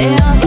Yeah.